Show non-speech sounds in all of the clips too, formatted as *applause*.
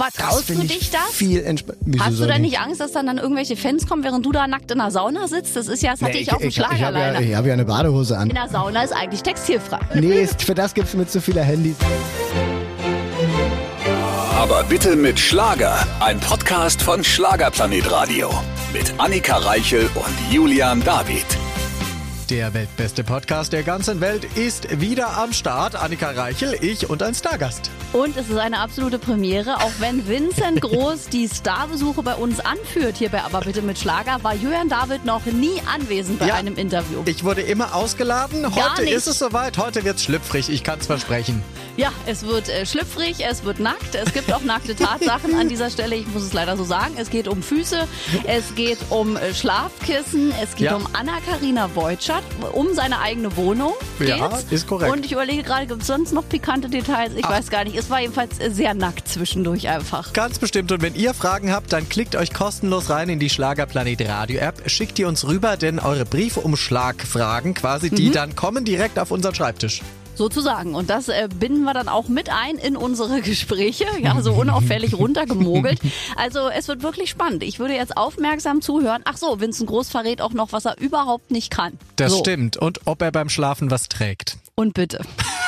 Aber traust du ich dich das? Viel Hast du ich- nicht Angst, dass dann, dann irgendwelche Fans kommen, während du da nackt in der Sauna sitzt? Das ist ja, das hatte Nee, ich, auf dem ich, ich, Schlager ich habe ja, alleine. ich hab ja eine Badehose an. In der Sauna ist eigentlich textilfrei. Nee, ist- für das gibt's mir zu viele Handys. Aber bitte mit Schlager. Ein Podcast von Schlagerplanet Radio. Mit Annika Reichel und Julian David. Der weltbeste Podcast der ganzen Welt ist wieder am Start. Annika Reichel, ich und ein Stargast. Und es ist eine absolute Premiere, auch wenn Vincent *laughs* Groß die Starbesuche bei uns anführt, hier bei Aber bitte mit Schlager, war Julian David noch nie anwesend bei Ja. einem Interview. Ich wurde immer ausgeladen. Heute ist es soweit. Heute wird's schlüpfrig. Ich kann's versprechen. Ja, es wird äh, schlüpfrig, es wird nackt, es gibt auch nackte Tatsachen an dieser Stelle. Ich muss es leider so sagen. Es geht um Füße, es geht um äh, Schlafkissen, es geht Ja. um Anna-Karina Wojcik, um seine eigene Wohnung. Ja, geht's. ist korrekt. Und ich überlege gerade, gibt es sonst noch pikante Details? Ich weiß gar nicht. Es war jedenfalls äh, sehr nackt zwischendurch einfach. Ganz bestimmt. Und wenn ihr Fragen habt, dann klickt euch kostenlos rein in die Schlagerplanet Radio App. Schickt die uns rüber, denn eure Briefumschlagfragen quasi, Mhm. die dann kommen direkt auf unseren Schreibtisch. Sozusagen. Und das äh, binden wir dann auch mit ein in unsere *laughs* Gespräche. Ja, so unauffällig runtergemogelt. *laughs* Also es wird wirklich spannend. Ich würde jetzt aufmerksam zuhören. Ach so, Vincent Groß verrät auch noch, was er überhaupt nicht kann. Das so. stimmt. Und ob er beim Schlafen was trägt. Und bitte. *laughs*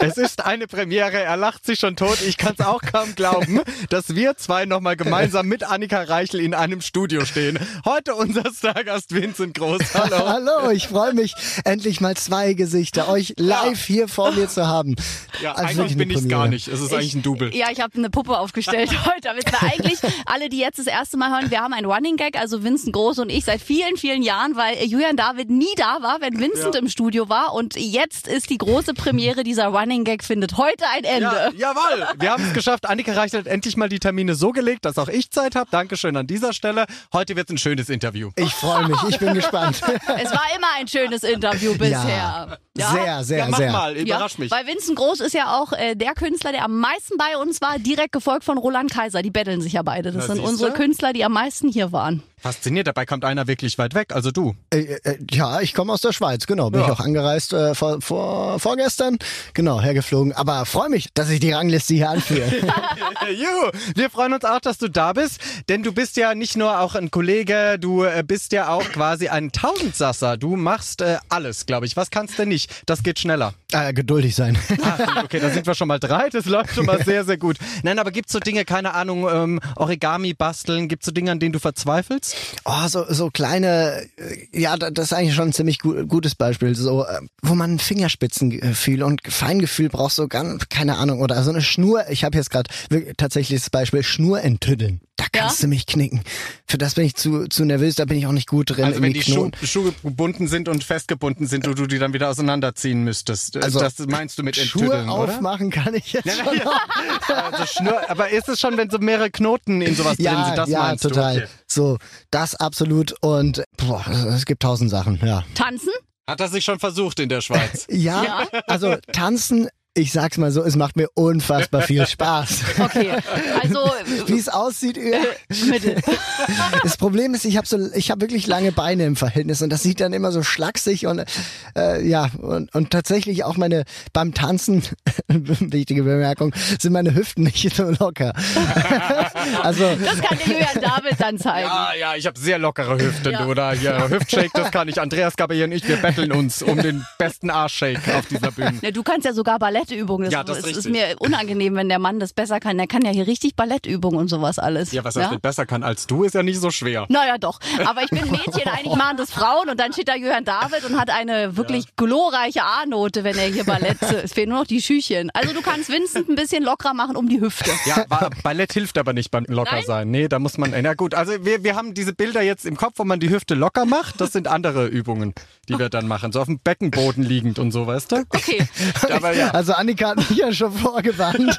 Es ist eine Premiere, er lacht sich schon tot. Ich kann es auch kaum glauben, dass wir zwei nochmal gemeinsam mit Annika Reichel in einem Studio stehen. Heute unser Stargast Vincent Groß. Hallo. *laughs* Hallo, ich freue mich, endlich mal zwei Gesichter, euch live hier vor mir zu haben. Ja, Also eigentlich bin ich gar Premiere. nicht. Es ist eigentlich ein Double. Ja, ich habe eine Puppe aufgestellt *laughs* heute, damit wir eigentlich alle, die jetzt das erste Mal hören, wir haben ein Running Gag, also Vincent Groß und ich seit vielen, vielen Jahren, weil Julian David nie da war, wenn Vincent im Studio war und jetzt ist die große Premiere dieser Running Gag findet heute ein Ende. Ja, jawohl, wir haben es geschafft. Annika Reichel hat endlich mal die Termine so gelegt, dass auch ich Zeit habe. Dankeschön an dieser Stelle. Heute wird ein schönes Interview. Ich freue mich, ich bin gespannt. *laughs* Es war immer ein schönes Interview bisher. Ja, sehr, sehr, ja, mach sehr. mal, überrasch mich. Weil Vincent Groß ist ja auch äh, der Künstler, der am meisten bei uns war, direkt gefolgt von Roland Kaiser. Die betteln sich ja beide. Das Na, sind siehste. unsere Künstler, die am meisten hier waren. Fasziniert, dabei kommt einer wirklich weit weg, also du. Äh, äh, ja, ich komme aus der Schweiz, genau. Bin Ja. ich auch angereist äh, vor, vor, vorgestern. Genau, hergeflogen. Aber freue mich, dass ich die Rangliste hier anführe. *laughs* *laughs* Juhu, wir freuen uns auch, dass du da bist, denn du bist ja nicht nur auch ein Kollege, du äh, bist ja auch quasi ein Tausendsasser. Du machst äh, alles, glaube ich. Was kannst du nicht? Das geht schneller. äh, geduldig sein. Ah, *laughs* okay, da sind wir schon mal drei. Das läuft schon mal sehr, sehr gut. Nein, aber gibt's so Dinge, keine Ahnung, ähm, Origami basteln? Gibt's so Dinge, an denen du verzweifelst? Oh, so, so kleine, äh, ja, da- das ist eigentlich schon ein ziemlich gu gutes Beispiel. So, äh, wo man Fingerspitzengefühl und Feingefühl braucht, so ganz, keine Ahnung, oder so eine Schnur. Ich habe jetzt gerade tatsächlich das Beispiel Schnur enttüddeln. Da kannst Ja? du mich knicken. Für das bin ich zu, zu nervös, da bin ich auch nicht gut drin. Also wenn die irgendwie Schuhe, gebunden sind und festgebunden sind und du die dann wieder auseinanderziehen müsstest. Also, das meinst du mit Schuhe enttüddeln, oder? aufmachen kann ich jetzt schon. *laughs* Also Schnur, aber ist es schon, wenn so mehrere Knoten in sowas drin Ja, sind? Das ja, meinst total. du? Okay. So, das absolut und boah, es gibt tausend Sachen, ja. Tanzen? Hat er sich schon versucht in der Schweiz? *laughs* Ja, Ja. also tanzen, ich sag's mal so, es macht mir unfassbar viel *laughs* Spaß. Okay, also *laughs* Wie es aussieht, ja. Mittel. *laughs* das Problem ist, ich habe so, ich habe wirklich lange Beine im Verhältnis und das sieht dann immer so schlaksig und äh, ja und, und tatsächlich auch meine beim Tanzen wichtige Bemerkung sind meine Hüften nicht so locker. also Das kann dir Julian David dann zeigen. Ja, ja, ich habe sehr lockere Hüften, Ja. oder? Hier, Hüftshake, das kann ich. Andreas Gabriel und ich, wir betteln uns um den besten Arschshake auf dieser Bühne. Ja, du kannst ja sogar Ballettübungen. Das, Ja, das ist ist, ist mir unangenehm, wenn der Mann das besser kann. Der kann ja hier richtig Ballettübungen und sowas alles. Ja, was er mit besser kann als du, ist ja nicht so schwer. Naja, doch. Aber ich bin *laughs* Mädchen, eigentlich machen das Frauen und dann steht da Jürgen David und hat eine wirklich glorreiche A-Note, wenn er hier Ballett. *laughs* Es fehlen nur noch die Schüchchen. Also du kannst Vincent ein bisschen lockerer machen um die Hüfte. Ja, ba- Ballett hilft aber nicht beim locker sein. Nee, da muss man, na gut, also wir, wir haben diese Bilder jetzt im Kopf, wo man die Hüfte locker macht. Das sind andere Übungen, die wir dann machen. So auf dem Beckenboden liegend und so, weißt du? Okay, *laughs* Aber ja. also Annika hat mich ja schon vorgewarnt. *laughs*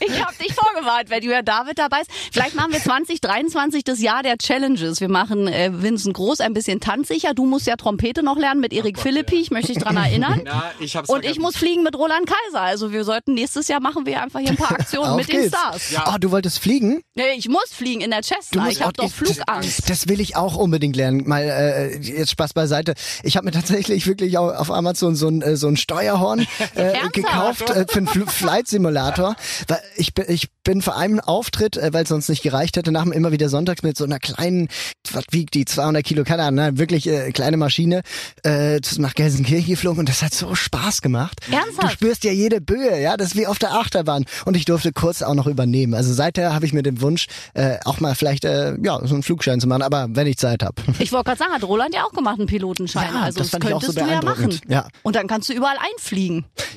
ich habe dich vorgewarnt, wenn Jürgen David dabei ist. Vielleicht machen wir 2023 das Jahr der Challenges. Wir machen äh, Vincent Groß ein bisschen tanzsicher. Du musst ja Trompete noch lernen mit Erik Philippi. Ich möchte dich dran erinnern. *laughs* Ja, ich hab's Und ich muss fliegen mit Roland Kaiser. Also wir sollten nächstes Jahr machen wir einfach hier ein paar Aktionen mit den geht's. Stars. Oh, du wolltest fliegen? Nee, ich muss fliegen in der Cessna. Ich habe oh, doch Flugangst. Das will ich auch unbedingt lernen. Mal äh, jetzt Spaß beiseite. Ich habe mir tatsächlich wirklich auch auf Amazon so ein, äh, so ein Steuerhorn äh, gekauft äh, für einen Fl Flight Simulator. Weil ich bin, ich bin vor einem Auftritt, äh, weil es sonst nicht gereicht hätte, nach dem immer wieder sonntags mit so einer kleinen, was wiegt die, 200 Kilo, keine Ahnung, ne, wirklich äh, kleine Maschine, äh, nach Gelsenkirchen geflogen und das hat so Spaß gemacht. Ernsthaft? Du spürst ja jede Böe, ja, das ist wie auf der Achterbahn. Und ich durfte kurz auch noch übernehmen. Also seither habe ich mir den Wunsch, äh, auch mal vielleicht, äh, ja, so einen Flugschein zu machen, aber wenn ich Zeit habe. Ich wollte gerade sagen, hat Roland ja auch gemacht, einen Pilotenschein. Ja, also das das könntest so du ja machen. Ja. Und dann kannst du überall einfliegen.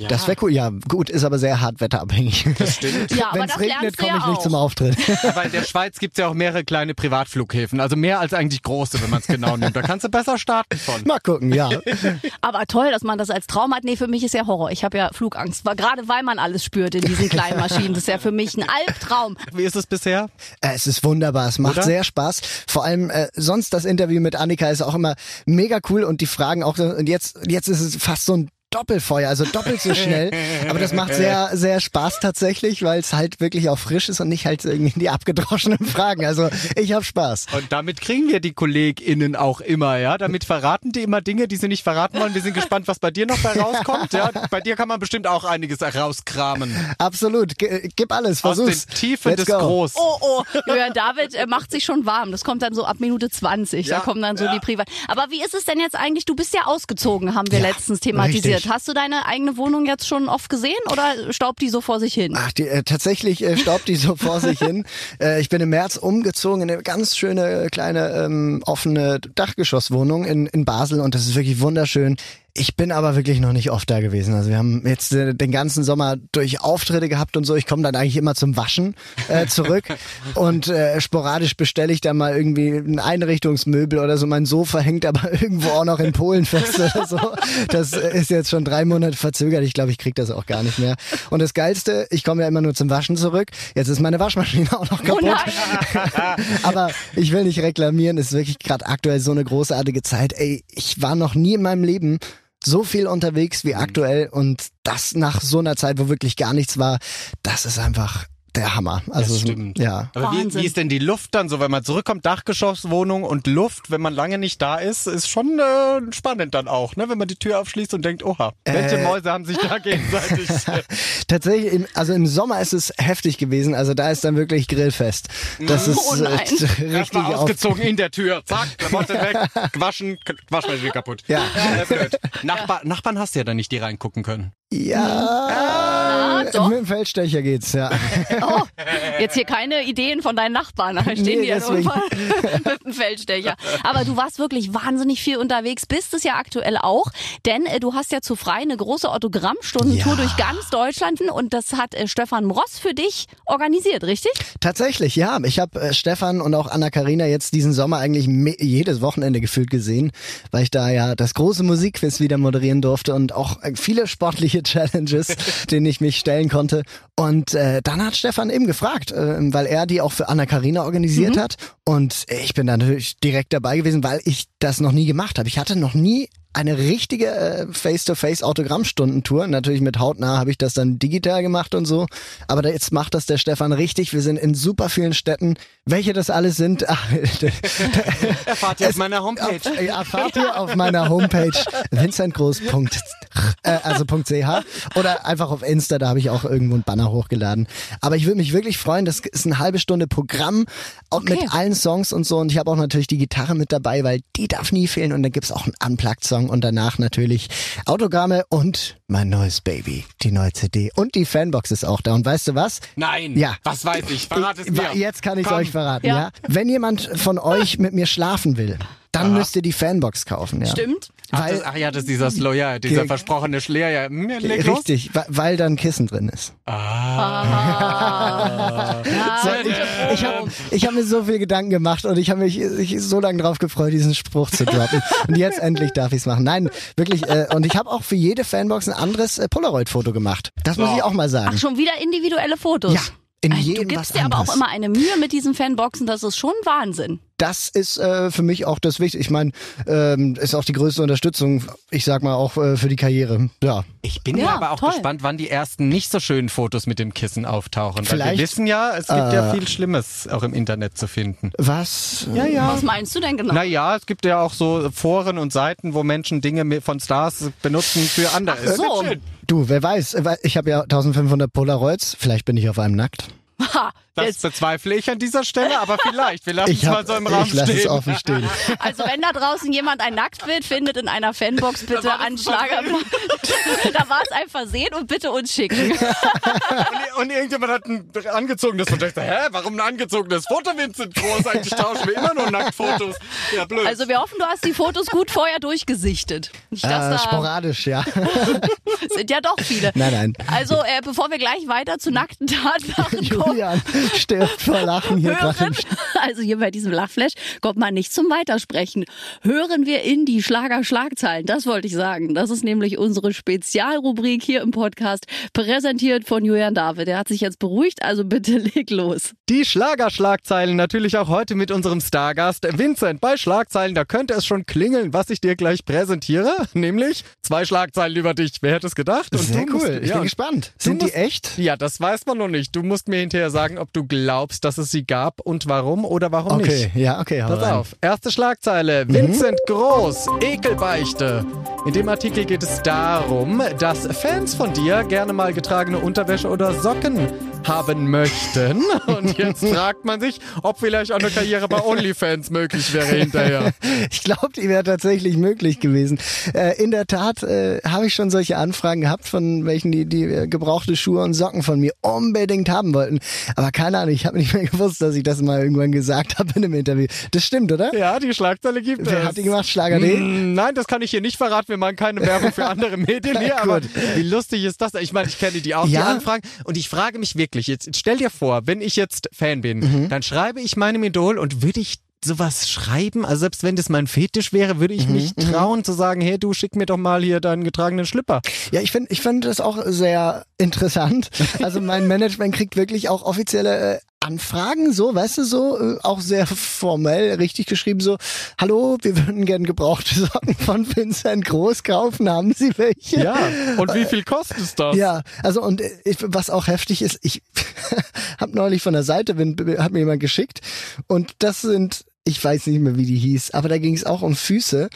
Das wäre cool. Ja, gut, ist aber sehr hart wetterabhängig. Das stimmt. *laughs* Ja, aber Wenn es regnet, komme ja ich nicht auch. zum Auftritt. *laughs* Aber in der Schweiz gibt's ja auch mehrere kleine Privatflughäfen. Also mehr als eigentlich große, wenn man es genau nimmt. Da kannst du besser starten von. Mal gucken, ja. *laughs* Aber toll, dass man das als Traum hat. Nee, für mich ist ja Horror. Ich habe ja Flugangst. Weil Gerade weil man alles spürt in diesen kleinen Maschinen. Das ist ja für mich ein Albtraum. Wie ist es bisher? Äh, Es ist wunderbar, es macht Oder? sehr Spaß. Vor allem äh, sonst das Interview mit Annika ist auch immer mega cool und die Fragen auch so- und jetzt jetzt ist es fast so ein Doppelfeuer, also doppelt so schnell. *laughs* Aber das macht sehr, sehr Spaß tatsächlich, weil es halt wirklich auch frisch ist und nicht halt irgendwie die abgedroschenen *laughs* Fragen. Also ich habe Spaß. Und damit kriegen wir die KollegInnen auch immer, ja. Damit verraten die immer Dinge, die sie nicht verraten wollen. Wir sind gespannt, was bei dir noch bei rauskommt. Ja, bei dir kann man bestimmt auch einiges herauskramen. Absolut. G gib alles, Aus versuch's. den Tiefen Let's des go. Groß. Oh, oh, Julian David äh, macht sich schon warm. Das kommt dann so ab Minute 20. Ja, da kommen dann so ja. die Privat. Aber wie ist es denn jetzt eigentlich? Du bist ja ausgezogen, haben wir Ja, letztens thematisiert. richtig. Hast du deine eigene Wohnung jetzt schon oft gesehen oder staubt die so vor sich hin? Ach, die, äh, tatsächlich äh, staubt die so *laughs* vor sich hin. Äh, ich bin im März umgezogen in eine ganz schöne kleine ähm, offene Dachgeschosswohnung in, in Basel und das ist wirklich wunderschön. Ich bin aber wirklich noch nicht oft da gewesen. Also wir haben jetzt äh, den ganzen Sommer durch Auftritte gehabt und so. Ich komme dann eigentlich immer zum Waschen äh, zurück *laughs* und äh, sporadisch bestelle ich dann mal irgendwie ein Einrichtungsmöbel oder so. Mein Sofa hängt aber *laughs* irgendwo auch noch in Polen fest oder so. Das äh, ist jetzt schon drei Monate verzögert. Ich glaube, ich krieg das auch gar nicht mehr. Und das Geilste, ich komme ja immer nur zum Waschen zurück. Jetzt ist meine Waschmaschine auch noch Oh kaputt. *laughs* nein! Aber ich will nicht reklamieren, es ist wirklich gerade aktuell so eine großartige Zeit. Ey, ich war noch nie in meinem Leben so viel unterwegs wie aktuell und das nach so einer Zeit, wo wirklich gar nichts war, das ist einfach der Hammer. Also Das stimmt. ja. Aber wie, wie ist denn die Luft dann so, wenn man zurückkommt, Dachgeschosswohnung und Luft, wenn man lange nicht da ist, ist schon äh, spannend dann auch, ne? Wenn man die Tür aufschließt und denkt, oha, welche Äh. Mäuse haben sich da *laughs* gegenseitig. *laughs* Tatsächlich, im, also im Sommer ist es heftig gewesen. Also da ist dann wirklich Grillfest. Das ist Oh nein. äh, richtig ausgezogen in der Tür, *laughs* zack, Klamotte weg, gewaschen, Waschmaschine kaputt. Ja. Äh, blöd. Nachbar, Nachbarn hast du ja dann nicht, die reingucken können. Ja, doch. mit dem Feldstecher geht's, ja. *laughs* Oh, jetzt hier keine Ideen von deinen Nachbarn. Da stehen Nee, die ja deswegen. *laughs* mit dem Feldstecher. Aber du warst wirklich wahnsinnig viel unterwegs, bist es ja aktuell auch, denn äh, du hast ja zu frei eine große Autogrammstundentour Ja. durch ganz Deutschland und das hat äh, Stefan Ross für dich organisiert, richtig? Tatsächlich, ja. Ich habe äh, Stefan und auch Anna-Karina jetzt diesen Sommer eigentlich jedes Wochenende gefühlt gesehen, weil ich da ja das große Musikquiz wieder moderieren durfte und auch äh, viele sportliche *laughs* Challenges, denen ich mich stellen konnte. Und äh, dann hat Stefan eben gefragt, äh, weil er die auch für Anna-Karina organisiert hat. Und ich bin da natürlich direkt dabei gewesen, weil ich das noch nie gemacht habe. Ich hatte noch nie eine richtige äh, Face-to-Face-Autogrammstundentour. Natürlich mit hautnah habe ich das dann digital gemacht und so. Aber da, jetzt macht das der Stefan richtig. Wir sind in super vielen Städten. Welche das alles sind, ach, *laughs* *laughs* Erfahrt ihr auf meiner Homepage. auf, erfahrt ihr auf meiner Homepage vincentgroß. Äh, also .ch oder einfach auf Insta, da habe ich auch irgendwo einen Banner hochgeladen. Aber ich würde mich wirklich freuen, das ist eine halbe Stunde Programm, auch Okay. mit allen Songs und so. Und ich habe auch natürlich die Gitarre mit dabei, weil die darf nie fehlen. Und dann gibt's auch einen Unplugged-Song und danach natürlich Autogramme und mein neues Baby, die neue CD. Und die Fanbox ist auch da. Und weißt du was? Nein. Ja. Was weiß ich? Verrat es mir. Jetzt kann ich es euch verraten, Ja. ja. Wenn jemand von euch mit mir schlafen will, dann müsst ihr die Fanbox kaufen, ja. Stimmt. Ach, Weil, das, ach ja, das ist dieser Slower, dieser Ge- versprochene Schleer. Ja, hm, ja, richtig, weil da ein Kissen drin ist. Ah. *laughs* So, ich ich habe ich hab mir so viel Gedanken gemacht und ich habe mich ich so lange drauf gefreut, diesen Spruch zu droppen. Und jetzt endlich darf ich es machen. Nein, wirklich. Äh, und ich habe auch für jede Fanbox ein anderes äh, Polaroid-Foto gemacht. Das muss ich auch mal sagen. Ach, schon wieder individuelle Fotos. Ja, in Äh, jedem du gibst was dir aber auch immer eine Mühe mit diesen Fanboxen, das ist schon Wahnsinn. Das ist äh, für mich auch das Wichtigste. Ich meine, ähm, ist auch die größte Unterstützung, ich sag mal, auch äh, für die Karriere. Ja. Ich bin ja, aber auch toll. gespannt, wann die ersten nicht so schönen Fotos mit dem Kissen auftauchen. Weil Vielleicht, wir wissen ja, es gibt ja viel Schlimmes auch im Internet zu finden. Was? Ja, ja. Was meinst du denn genau? Naja, es gibt ja auch so Foren und Seiten, wo Menschen Dinge von Stars benutzen für andere. Ach so. Du, wer weiß, ich habe ja 1500 Polaroids, vielleicht bin ich auf einem nackt. *laughs* Das jetzt, bezweifle ich an dieser Stelle, aber vielleicht. Wir lassen es Ich, mal hab, so im Raum ich lasse es stehen. offen stehen. *laughs* also wenn da draußen jemand ein Nacktbild findet in einer Fanbox, bitte war das an ein Schlager. *laughs* da war es ein Versehen und bitte uns schicken. *laughs* Und, und irgendjemand hat ein angezogenes Foto. Ich dachte, hä, warum ein angezogenes Foto, Vincent Groß? Eigentlich tauschen wir immer nur Nacktfotos. Ja, blöd. Also wir hoffen, du hast die Fotos gut vorher durchgesichtet. Nicht, Äh, da sporadisch, ja. sind ja doch viele. Nein, nein. Also äh, bevor wir gleich weiter zu nackten Tatsachen kommen, Julian stirbt vor Lachen hier gerade *laughs* also hier bei diesem Lachflash kommt man nicht zum Weitersprechen. Hören wir in die Schlager-Schlagzeilen. Das wollte ich sagen. Das ist nämlich unsere Spezialrubrik hier im Podcast, präsentiert von Julian David. Der hat sich jetzt beruhigt, also bitte *laughs* leg los. Die Schlagerschlagzeilen natürlich auch heute mit unserem Stargast Vincent. Bei Schlagzeilen, da könnte es schon klingeln, was ich dir gleich präsentiere, *laughs* nämlich zwei Schlagzeilen über dich. Wer hätte es gedacht? Und Sehr du musst- cool. Ich ja, bin gespannt. Sind die musst- echt? Ja, das weiß man noch nicht. Du musst mir hinterher sagen, ob du glaubst, dass es sie gab und warum oder warum nicht. Okay, ja, okay. Pass rein. auf. Erste Schlagzeile. Vincent Groß, Ekelbeichte. In dem Artikel geht es darum, dass Fans von dir gerne mal getragene Unterwäsche oder Socken haben möchten. *laughs* Und jetzt fragt man sich, ob vielleicht auch eine Karriere bei OnlyFans möglich wäre hinterher. *laughs* Ich glaube, die wäre tatsächlich möglich gewesen. Äh, in der Tat äh, habe ich schon solche Anfragen gehabt, von welchen die, die äh, gebrauchte Schuhe und Socken von mir unbedingt haben wollten. Aber keine Ahnung, ich habe nicht mehr *laughs* gewusst, dass ich das mal irgendwann gesagt habe in einem Interview. Das stimmt, oder? Ja, die Schlagzeile gibt Wer es. hat die gemacht? Schlager.de? Mm, Nein, das kann ich hier nicht verraten. Wir machen keine Werbung für andere Medien hier. aber Gut. wie lustig ist das? Ich meine, ich kenne die auch, die Ja. Anfragen. Und ich frage mich wirklich, jetzt stell dir vor, wenn ich jetzt Fan bin, Mhm. dann schreibe ich meinem Idol und würde ich sowas schreiben? Also selbst wenn das mein Fetisch wäre, würde Mhm, ich mich trauen zu sagen, hey, du schick mir doch mal hier deinen getragenen Schlipper. Ja, ich finde ich find das auch sehr interessant. *laughs* Also mein Management kriegt wirklich auch offizielle äh, Anfragen, so, weißt du, so, äh, auch sehr formell, richtig geschrieben, so, hallo, wir würden gern gebrauchte *laughs* Socken von Vincent Groß kaufen, haben Sie welche? Ja. Und wie viel kostet es das? Ja, also und äh, ich, was auch heftig ist, ich *laughs* habe neulich von der Seite, bin, hat mir jemand geschickt und das sind ich weiß nicht mehr, wie die hieß, aber da ging es auch um Füße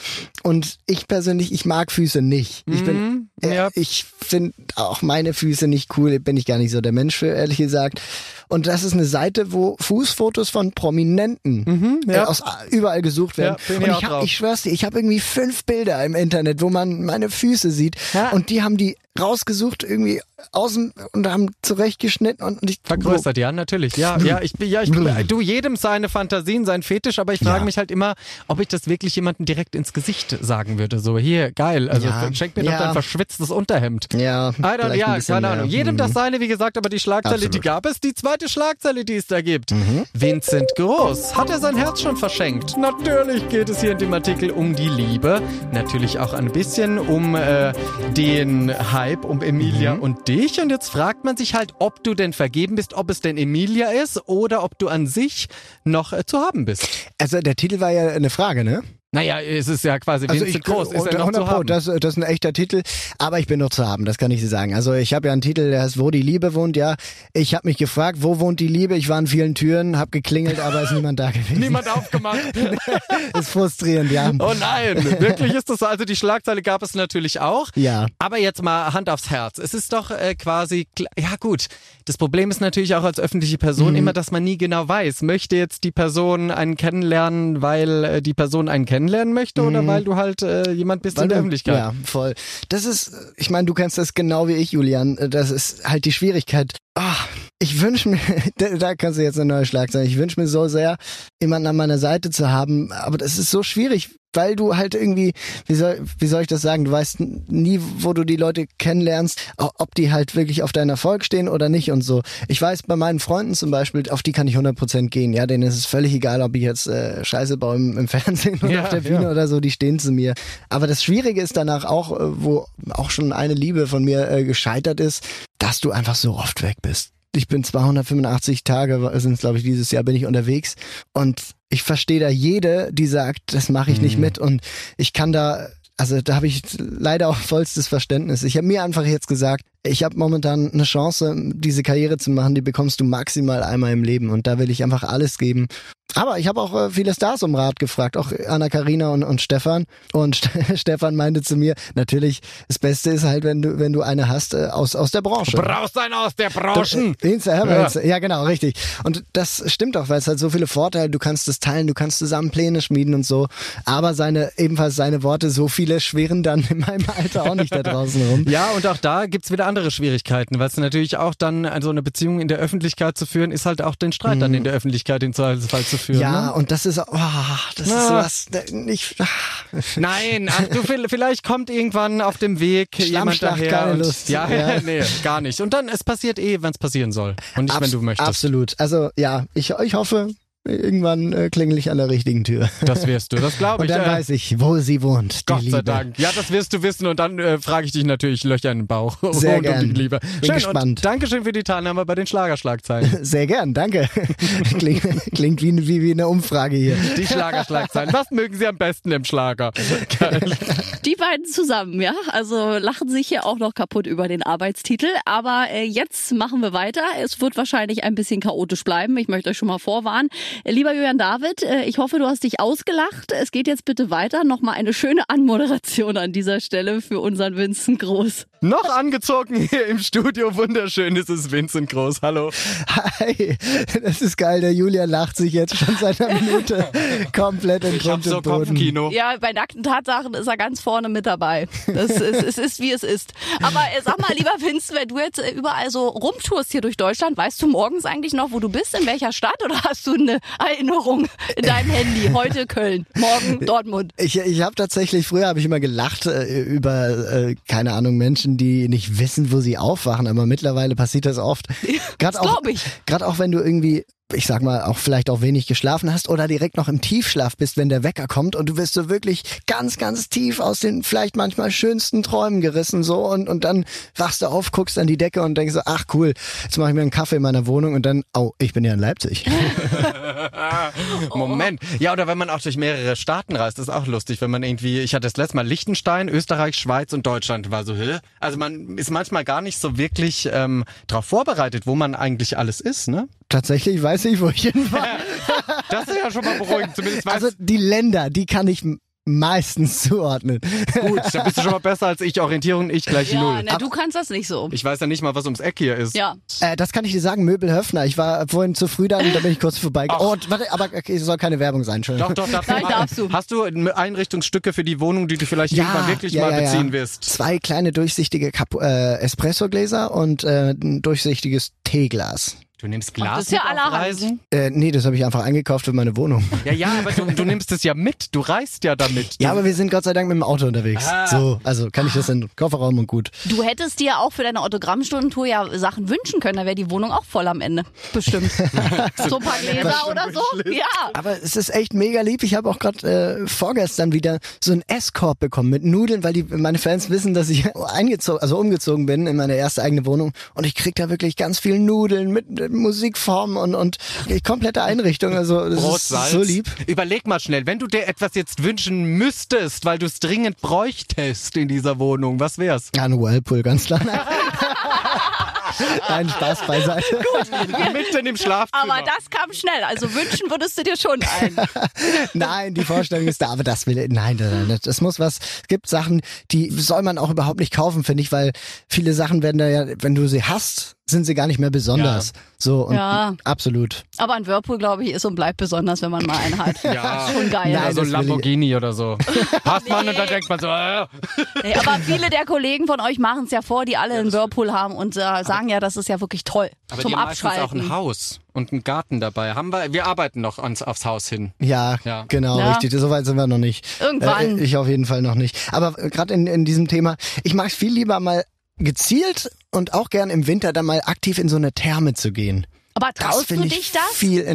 und ich persönlich, ich mag Füße nicht. Ich bin, Mhm, äh, ja. ich finde auch meine Füße nicht cool, bin ich gar nicht so der Mensch für, ehrlich gesagt. Und das ist eine Seite, wo Fußfotos von Prominenten ja. äh, aus überall gesucht werden. Ja, und ich hab, ich schwör's dir, ich habe irgendwie fünf Bilder im Internet, wo man meine Füße sieht Ja. und die haben die rausgesucht irgendwie außen und haben zurechtgeschnitten und ich Vergrößert, ja, natürlich. Ja, ja, ich bin, ja, ich, du jedem seine Fantasien, sein Fetisch, aber ich frage Ja. mich halt immer, ob ich das wirklich jemandem direkt ins Gesicht sagen würde. So, hier, geil, also Ja, schenk mir doch ja. dein verschwitztes Unterhemd. Ja, I don't, vielleicht ein ja, bisschen keine. Ahnung. Jedem Mhm. das seine, wie gesagt, aber die Schlagzeile, die Absolut. gab es. Die zweite Schlagzeile, die es da gibt. Mhm. Vincent Groß. Hat er sein Herz schon verschenkt? Natürlich geht es hier in dem Artikel um die Liebe. Natürlich auch ein bisschen um äh, den Hype um Emilia Mhm. und dich. Und jetzt fragt man sich halt, ob du denn vergeben bist, ob es denn Emilia ist oder ob du an sich noch äh, zu haben bist. Also der Titel war ja eine Frage, ne? Naja, es ist ja quasi Also Vincent ich, Groß. Ist er noch 100 zu Pro, das, das ist ein echter Titel, aber ich bin noch zu haben, das kann ich dir sagen. Also ich habe ja einen Titel, der heißt Wo die Liebe wohnt, ja. Ich habe mich gefragt, wo wohnt die Liebe? Ich war an vielen Türen, habe geklingelt, aber ist niemand da gewesen. Niemand aufgemacht. *laughs* ist frustrierend, ja. Oh nein, wirklich ist das so. Also die Schlagzeile gab es natürlich auch. Ja. Aber jetzt mal Hand aufs Herz. Es ist doch äh, quasi, ja gut, das Problem ist natürlich auch als öffentliche Person Mhm. immer, dass man nie genau weiß, möchte jetzt die Person einen kennenlernen, weil äh, die Person einen kennenlernen möchte oder weil du halt äh, jemand bist in der Öffentlichkeit. Ja, voll. Das ist, ich meine, du kennst das genau wie ich, Julian. Das ist halt die Schwierigkeit. Ah, ich wünsche mir, *laughs* da, kannst du jetzt eine neue Schlagzeile. Ich wünsche mir so sehr, jemanden an meiner Seite zu haben, aber das ist so schwierig, weil du halt irgendwie, wie soll, wie soll ich das sagen? Du weißt nie, wo du die Leute kennenlernst, ob die halt wirklich auf deinen Erfolg stehen oder nicht und so. Ich weiß bei meinen Freunden zum Beispiel, auf die kann ich 100% gehen. Ja, denen ist es völlig egal, ob ich jetzt äh, Scheiße baue im, im *laughs* Fernsehen oder Ja, auf der Bühne ja. oder so, die stehen zu mir. Aber das Schwierige ist danach auch, äh, wo auch schon eine Liebe von mir äh, gescheitert ist, dass du einfach so oft weg bist. Ich bin 285 Tage, sind es glaube ich dieses Jahr, bin ich unterwegs und ich verstehe da jede, die sagt, das mache ich nicht mit und ich kann da, also da habe ich leider auch vollstes Verständnis. Ich habe mir einfach jetzt gesagt, ich habe momentan eine Chance, diese Karriere zu machen, die bekommst du maximal einmal im Leben und da will ich einfach alles geben. Aber ich habe auch äh, viele Stars um Rat gefragt, auch Anna Karina und, und Stefan. Und *laughs* St Stefan meinte zu mir, natürlich, das Beste ist halt, wenn du, wenn du eine hast äh, aus, aus der Branche. Brauchst einen aus der Branche. Insta, ja. ja, genau, richtig. Und das stimmt auch, weil es halt so viele Vorteile, du kannst es teilen, du kannst zusammen Pläne schmieden und so. Aber seine, ebenfalls seine Worte, so viele schweren dann *laughs* in meinem Alter auch nicht da draußen rum. Ja, und auch da gibt's wieder andere Schwierigkeiten, weil es natürlich auch dann, also eine Beziehung in der Öffentlichkeit zu führen, ist halt auch den Streit dann in der Öffentlichkeit im Zweifelsfall zu führen. Ja, ne? und das ist, oh, das ist Ah. was, nicht, ah. Nein, ach, du, vielleicht kommt irgendwann auf dem Weg jemand daher. keine und, Lust. Ja, Ja. *laughs* nee, gar nicht. Und dann, es passiert eh, wenn es passieren soll. Und nicht, wenn Abs- du möchtest. Absolut. Also ja, ich, ich hoffe, irgendwann äh, klingel ich an der richtigen Tür. Das wirst du, das glaube *laughs* Und ich. dann äh, weiß ich, wo sie wohnt. Die Gott Liebe. sei Dank. Ja, das wirst du wissen und dann äh, frage ich dich natürlich Löcher in den Bauch. *laughs* Sehr rund um gern. die Liebe. Bin Schön gespannt. und Dankeschön für die Teilnahme bei den Schlagerschlagzeilen. *laughs* Sehr gern, danke. klingt klingt wie, wie, wie eine Umfrage hier. Die Schlagerschlagzeilen. Was mögen Sie am besten im Schlager? Geil. Die beiden zusammen, ja. Also lachen sich hier auch noch kaputt über den Arbeitstitel. Aber äh, jetzt machen wir weiter. Es wird wahrscheinlich ein bisschen chaotisch bleiben. Ich möchte euch schon mal vorwarnen. Lieber Julian David, äh, ich hoffe, du hast dich ausgelacht. Es geht jetzt bitte weiter. Nochmal eine schöne Anmoderation an dieser Stelle für unseren Vincent Groß. Noch angezogen hier im Studio. Wunderschön ist es Vincent Groß. Hallo. Hi, das ist geil. Der Julian lacht sich jetzt schon seit einer Minute *laughs* komplett in Ich hab Grund so und Boden. Kopfkino. Ja, bei nackten Tatsachen ist er ganz vorne mit dabei. Das ist, es ist, wie es ist. Aber äh, sag mal, lieber Vincent, wenn du jetzt äh, überall so rumtourst hier durch Deutschland, weißt du morgens eigentlich noch, wo du bist, in welcher Stadt? Oder hast du eine Erinnerung in deinem Handy? Heute Köln, morgen Dortmund. Ich, ich habe tatsächlich, früher habe ich immer gelacht äh, über, äh, keine Ahnung, Menschen, die nicht wissen, wo sie aufwachen, aber mittlerweile passiert das oft. Gerade auch. Gerade auch, wenn du irgendwie, ich sag mal, auch vielleicht auch wenig geschlafen hast oder direkt noch im Tiefschlaf bist, wenn der Wecker kommt und du wirst so wirklich ganz, ganz tief aus den vielleicht manchmal schönsten Träumen gerissen so und, und dann wachst du auf, guckst an die Decke und denkst so, ach cool, jetzt mache ich mir einen Kaffee in meiner Wohnung und dann, oh, ich bin ja in Leipzig. *laughs* *laughs* Moment. Ja, oder wenn man auch durch mehrere Staaten reist, ist auch lustig, wenn man irgendwie, ich hatte das letzte Mal Liechtenstein, Österreich, Schweiz und Deutschland war so, hä? Also man ist manchmal gar nicht so wirklich ähm, darauf vorbereitet, wo man eigentlich alles ist, ne? Tatsächlich weiß ich, wo ich hinfahre. *laughs* Das ist ja schon mal beruhigend, zumindest weiß Also die Länder, die kann ich meistens zuordnen. gut, da bist du schon mal besser als ich, Orientierung ich gleich Ja, null. ne, du kannst das nicht so. Ich weiß ja nicht mal, was ums Eck hier ist. Ja. Äh, das kann ich dir sagen, Möbelhöfner. Ich war vorhin zu früh da und da bin ich kurz vorbei. Ach. Oh, warte, aber okay, es soll keine Werbung sein, Entschuldigung. Doch, doch, darf Nein, du darfst du. Hast du Einrichtungsstücke für die Wohnung, die du vielleicht irgendwann wirklich mal beziehen wirst? Zwei kleine durchsichtige Kap äh, Espresso-Gläser und äh, ein durchsichtiges Teeglas. Du nimmst das Glas ist ja mit auf allerhand. Reisen? Äh, nee, das habe ich einfach eingekauft für meine Wohnung. *laughs* Ja, ja, aber du, du nimmst es ja mit. Du reist ja damit. Du, Ja, aber wir sind Gott sei Dank mit dem Auto unterwegs. Ah. So, also kann ich das in den Kofferraum und gut. Du hättest dir auch für deine Autogrammstundentour ja Sachen wünschen können, da wäre die Wohnung auch voll am Ende. Bestimmt. *laughs* so ein paar Gläser oder so. Ja. Aber es ist echt mega lieb. Ich habe auch gerade äh, vorgestern wieder so einen Esskorb bekommen mit Nudeln, weil die meine Fans wissen, dass ich *laughs* eingezogen, also umgezogen bin in meine erste eigene Wohnung und ich krieg da wirklich ganz viel Nudeln mit, mit Musikformen und und komplette Einrichtung. Also das Brot, ist Salz. so lieb. Überleg mal schnell, wenn du dir etwas jetzt wünschen müsstest, weil du es dringend bräuchtest in dieser Wohnung, was wär's? Ja, ein Whirlpool, ganz klar. Nein, Spaß beiseite. Mitten im Schlafzimmer. Aber das kam schnell. Also wünschen würdest du dir schon ein. *laughs* Nein, die Vorstellung ist da, aber das will nein, nein, nein, das muss was. Es gibt Sachen, die soll man auch überhaupt nicht kaufen, finde ich, weil viele Sachen werden da ja, wenn du sie hast, sind sie gar nicht mehr besonders. So und Ja. absolut. Aber ein Whirlpool, glaube ich, ist und bleibt besonders, wenn man mal einen hat. *laughs* Ja. *laughs* Schon geil. Nein, oder so das ein Lamborghini oder so. *laughs* Hast man und dann denkt man so, äh, Nee, aber viele der Kollegen von euch machen es ja vor, die alle einen Whirlpool haben und äh, sagen ja, das ist ja wirklich toll aber zum die haben meistens auch Abschalten. ein Haus und einen Garten dabei. Haben wir, wir arbeiten noch ans, aufs Haus hin. Ja, Ja. genau, Ja. richtig. So weit sind wir noch nicht. Irgendwann. Äh, ich auf jeden Fall noch nicht. Aber äh, gerade in, in diesem Thema, ich mag es viel lieber mal gezielt und auch gern im Winter dann mal aktiv in so eine Therme zu gehen. aber Das traust du ich dich das? viel.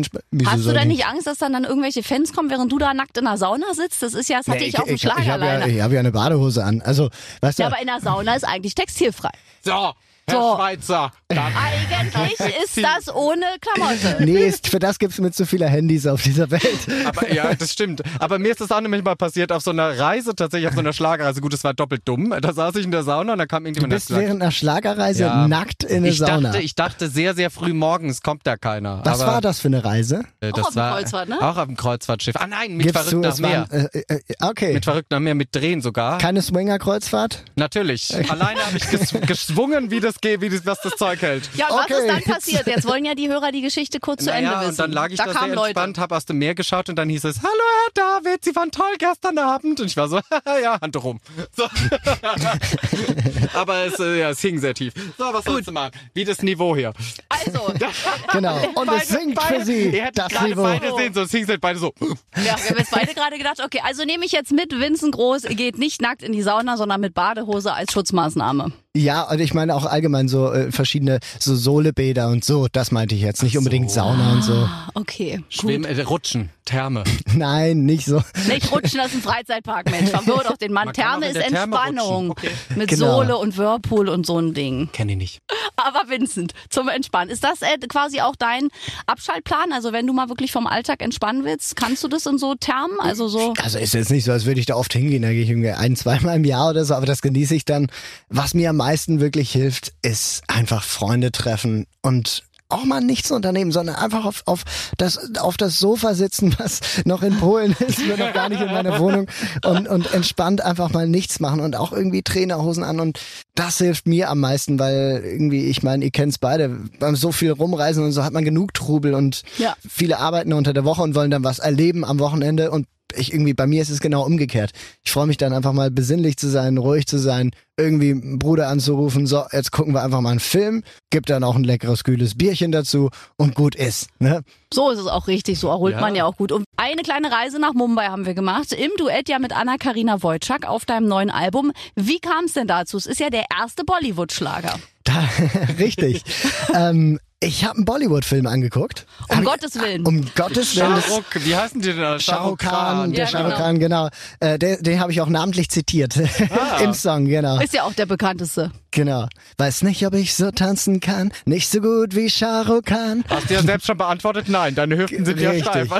Hast du denn nicht Angst, dass dann, dann irgendwelche Fans kommen, während du da nackt in der Sauna sitzt? Das ist ja, das hatte ich, auf dem ich, ich habe ja, ich hab ja eine Badehose an. Also, weißt du, Ja, aber in der Sauna ist eigentlich textilfrei. So, Herr So. Schweizer. Eigentlich *laughs* ist das ohne Klamotte. Nee, ist, für das gibt's mit so viele Handys auf dieser Welt. Aber ja, das stimmt. Aber mir ist das auch nämlich mal passiert auf so einer Reise, tatsächlich auf so einer Schlagerreise. Gut, es war doppelt dumm. Da saß ich in der Sauna und da kam Du irgendjemand und bist während einer Schlagerreise Ja. nackt in ich Sauna. dachte, ich dachte sehr, sehr früh morgens kommt da keiner. Was aber, war das für eine Reise? äh, Auch auf dem Kreuzfahrt, ne? Auch auf dem Kreuzfahrtschiff. Ah nein, mit Gibst verrückt du, es Meer. waren, äh, äh, okay. Mit verrückt Meer, mit Drehen sogar. Keine Swinger-Kreuzfahrt? Natürlich. Alleine habe ich ges *laughs* geschwungen, wie das geht, wie das, was das Zeug hält. *laughs* Ja, und Okay. was ist dann passiert? Jetzt wollen ja die Hörer die Geschichte kurz zu Ende Naja, wissen. und dann lag ich da da, sehr Leute. entspannt, habe aus dem Meer geschaut und dann hieß es, hallo Herr David, Sie waren toll gestern Abend. Und ich war so, *laughs* ja, Hand rum. So. *laughs* Aber es, äh, ja, es hing sehr tief. So, was sollst du machen? Wie das Niveau hier. Also, Genau. Und es singt für sie Ihr hättet das gerade Niveau. beide sehen, so, es hing halt beide so. ja, wir haben jetzt beide gerade gedacht, okay, also nehme ich jetzt mit, Vincent Groß geht nicht nackt in die Sauna, sondern mit Badehose als Schutzmaßnahme. Ja, und ich meine auch allgemein so äh, verschiedene so Sohlebäder und so. Das meinte ich jetzt. Nicht unbedingt Sauna und so. Okay, Schwimmen, äh, rutschen, Therme. *laughs* Nein, nicht so. Nicht rutschen, das ist ein Freizeitpark, Mensch. Verwirrt doch den Mann. Man Therme ist Therme Entspannung. rutschen. Mit Genau. Sohle und Whirlpool und so ein Ding. Kenne ich nicht. Aber Vincent, zum Entspannen. Ist das äh, quasi auch dein Abschaltplan? Also wenn du mal wirklich vom Alltag entspannen willst, kannst du das in so Thermen? Also so. Also ist jetzt nicht so, als würde ich da oft hingehen. Da gehe ich irgendwie ein, zweimal im Jahr oder so, aber das genieße ich dann. Was mir am meisten wirklich hilft, ist einfach Freunde treffen und auch mal nichts unternehmen, sondern einfach auf, auf, das, auf das Sofa sitzen, was noch in Polen ist, nur noch gar nicht in meiner Wohnung und, und entspannt einfach mal nichts machen und auch irgendwie Trainerhosen an und das hilft mir am meisten, weil irgendwie, ich meine, ihr kennt's beide, beim so viel rumreisen und so hat man genug Trubel und Ja. viele arbeiten unter der Woche und wollen dann was erleben am Wochenende und ich irgendwie, bei mir ist es genau umgekehrt. Ich freue mich dann einfach mal besinnlich zu sein, ruhig zu sein, irgendwie einen Bruder anzurufen, so, jetzt gucken wir einfach mal einen Film, gibt dann auch ein leckeres, kühles Bierchen dazu und gut ist, ne? So ist es auch richtig, so erholt Ja. man ja auch gut. Und eine kleine Reise nach Mumbai haben wir gemacht, im Duett ja mit Anna-Karina Wojcik auf deinem neuen Album. Wie kam es denn dazu? Es ist ja der erste Bollywood-Schlager. Da, *laughs* richtig. ähm, ich habe einen Bollywood-Film angeguckt. Um Hab ich- Gottes Willen. Um Gottes Willen. Shahrukh, wie heißen die denn? da? Shah Rukh Khan, der Ja, Shah Rukh genau. Khan, genau. Äh, den den habe ich auch namentlich zitiert *laughs* Ah. im Song, genau. Ist ja auch der bekannteste. Genau. Weiß nicht, ob ich so tanzen kann, nicht so gut wie Shah Rukh Khan. Hast du ja selbst schon beantwortet? Nein, deine Hüften sind ja Richtig. steif.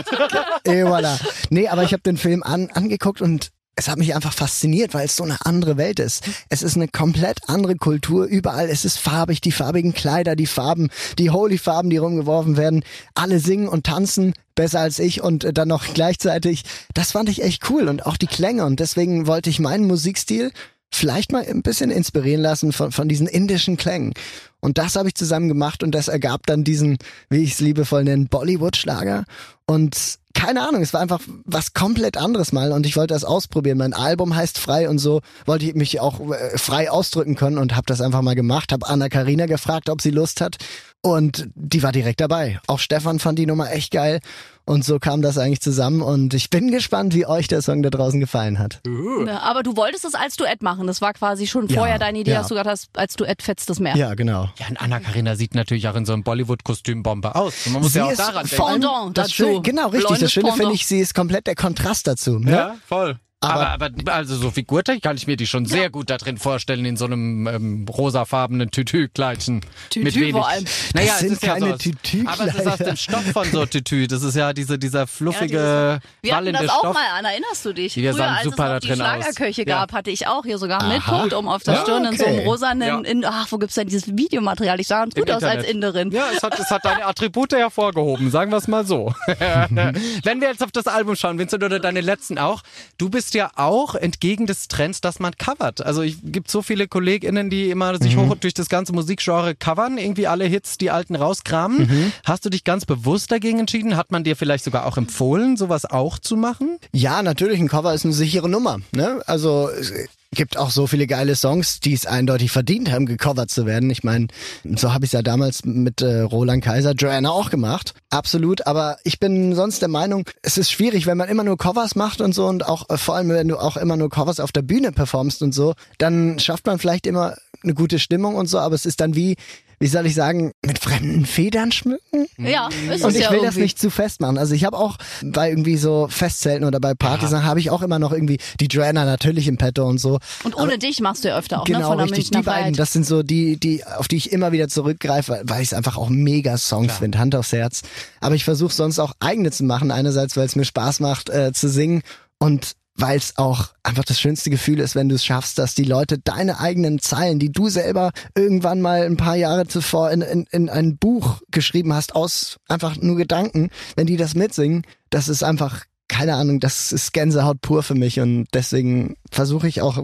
Et voilà. Nee, aber ich habe den Film an, angeguckt und es hat mich einfach fasziniert, weil es so eine andere Welt ist. Es ist eine komplett andere Kultur überall. Es ist farbig, die farbigen Kleider, die Farben, die Holy-Farben, die rumgeworfen werden. Alle singen und tanzen besser als ich und äh, dann noch gleichzeitig. Das fand ich echt cool und auch die Klänge und deswegen wollte ich meinen Musikstil vielleicht mal ein bisschen inspirieren lassen von, von diesen indischen Klängen. Und das habe ich zusammen gemacht und das ergab dann diesen, wie ich es liebevoll nenne, Bollywood-Schlager. Und keine Ahnung, es war einfach was komplett anderes mal und ich wollte das ausprobieren. Mein Album heißt Frei und so wollte ich mich auch äh, frei ausdrücken können und habe das einfach mal gemacht. Habe Anna Karina gefragt, ob sie Lust hat und die war direkt dabei. Auch Stefan fand die Nummer echt geil und so kam das eigentlich zusammen und ich bin gespannt, wie euch der Song da draußen gefallen hat. Ja, aber du wolltest es als Duett machen. Das war quasi schon vorher deine Idee, ja. dass du gesagt hast, als Duett fetzt es mehr. Ja, genau. Ja, und Anna-Karina sieht natürlich auch in so einem Bollywood-Kostüm Bombe aus. Und man muss Sie ja auch daran denken. Pendant das dazu. Schöne, genau, richtig. Blondes Das Schöne finde ich, sie ist komplett der Kontrast dazu. Ne? Ja, voll. Aber- Aber, aber, also so figurtechnisch kann ich mir die schon sehr gut da drin vorstellen, in so einem ähm, rosafarbenen Tütü-Kleidchen. Tütü mit wenig. vor allem. Naja, Das sind es ist ja keine sowas. Tütü-Kleider. Aber es ist aus dem Stoff von so Tütü. Das ist ja diese, dieser fluffige, Wir hatten wallende das auch mal an, erinnerst du dich? Die Früher, sahen als super es da noch die drin aus. Schlagerköche Ja. gab, hatte ich auch hier sogar mit Aha. Punktum auf der Ja, Stirn in so einem okay. rosanen, Ja. in, ach, wo gibt's denn dieses Videomaterial? Ich sah ganz Im gut aus als. Inderin. Ja, es hat, es hat deine Attribute hervorgehoben, sagen wir es mal so. *laughs* Wenn wir jetzt auf das Album schauen, Vincent, oder deine letzten auch, du bist ja auch entgegen des Trends, dass man covert. Also es gibt so viele KollegInnen, die immer sich hoch durch das ganze Musikgenre covern, irgendwie alle Hits, die alten rauskramen. Hast du dich ganz bewusst dagegen entschieden? Hat man dir vielleicht sogar auch empfohlen, sowas auch zu machen? Ja, natürlich, ein Cover ist eine sichere Nummer. Ne? Also gibt auch so viele geile Songs, die es eindeutig verdient haben, gecovert zu werden. Ich meine, so habe ich es ja damals mit äh, Roland Kaiser, Joanna auch gemacht. Absolut, aber ich bin sonst der Meinung, es ist schwierig, wenn man immer nur Covers macht und so und auch äh, vor allem, wenn du auch immer nur Covers auf der Bühne performst und so, dann schafft man vielleicht immer eine gute Stimmung und so, aber es ist dann wie, wie soll ich sagen, mit fremden Federn schmücken? Ja, ist Und es ich ja will irgendwie. das nicht zu fest machen. Also ich habe auch bei irgendwie so Festzelten oder bei Partys habe ich auch immer noch irgendwie die Joanna natürlich im Petto und so. Und ohne dich machst du ja öfter auch, ne? Genau, Von der richtig. Münchner Die beiden, das sind so die, die, auf die ich immer wieder zurückgreife, weil- weil ich es einfach auch mega Songs finde, Hand aufs Herz. Aber ich versuche sonst auch eigene zu machen. Einerseits, weil es mir Spaß macht äh, zu singen und weil es auch einfach das schönste Gefühl ist, wenn du es schaffst, dass die Leute deine eigenen Zeilen, die du selber irgendwann mal ein paar Jahre zuvor in, in, in ein Buch geschrieben hast, aus einfach nur Gedanken, wenn die das mitsingen, das ist einfach keine Ahnung, das ist Gänsehaut pur für mich. Und deswegen versuche ich auch,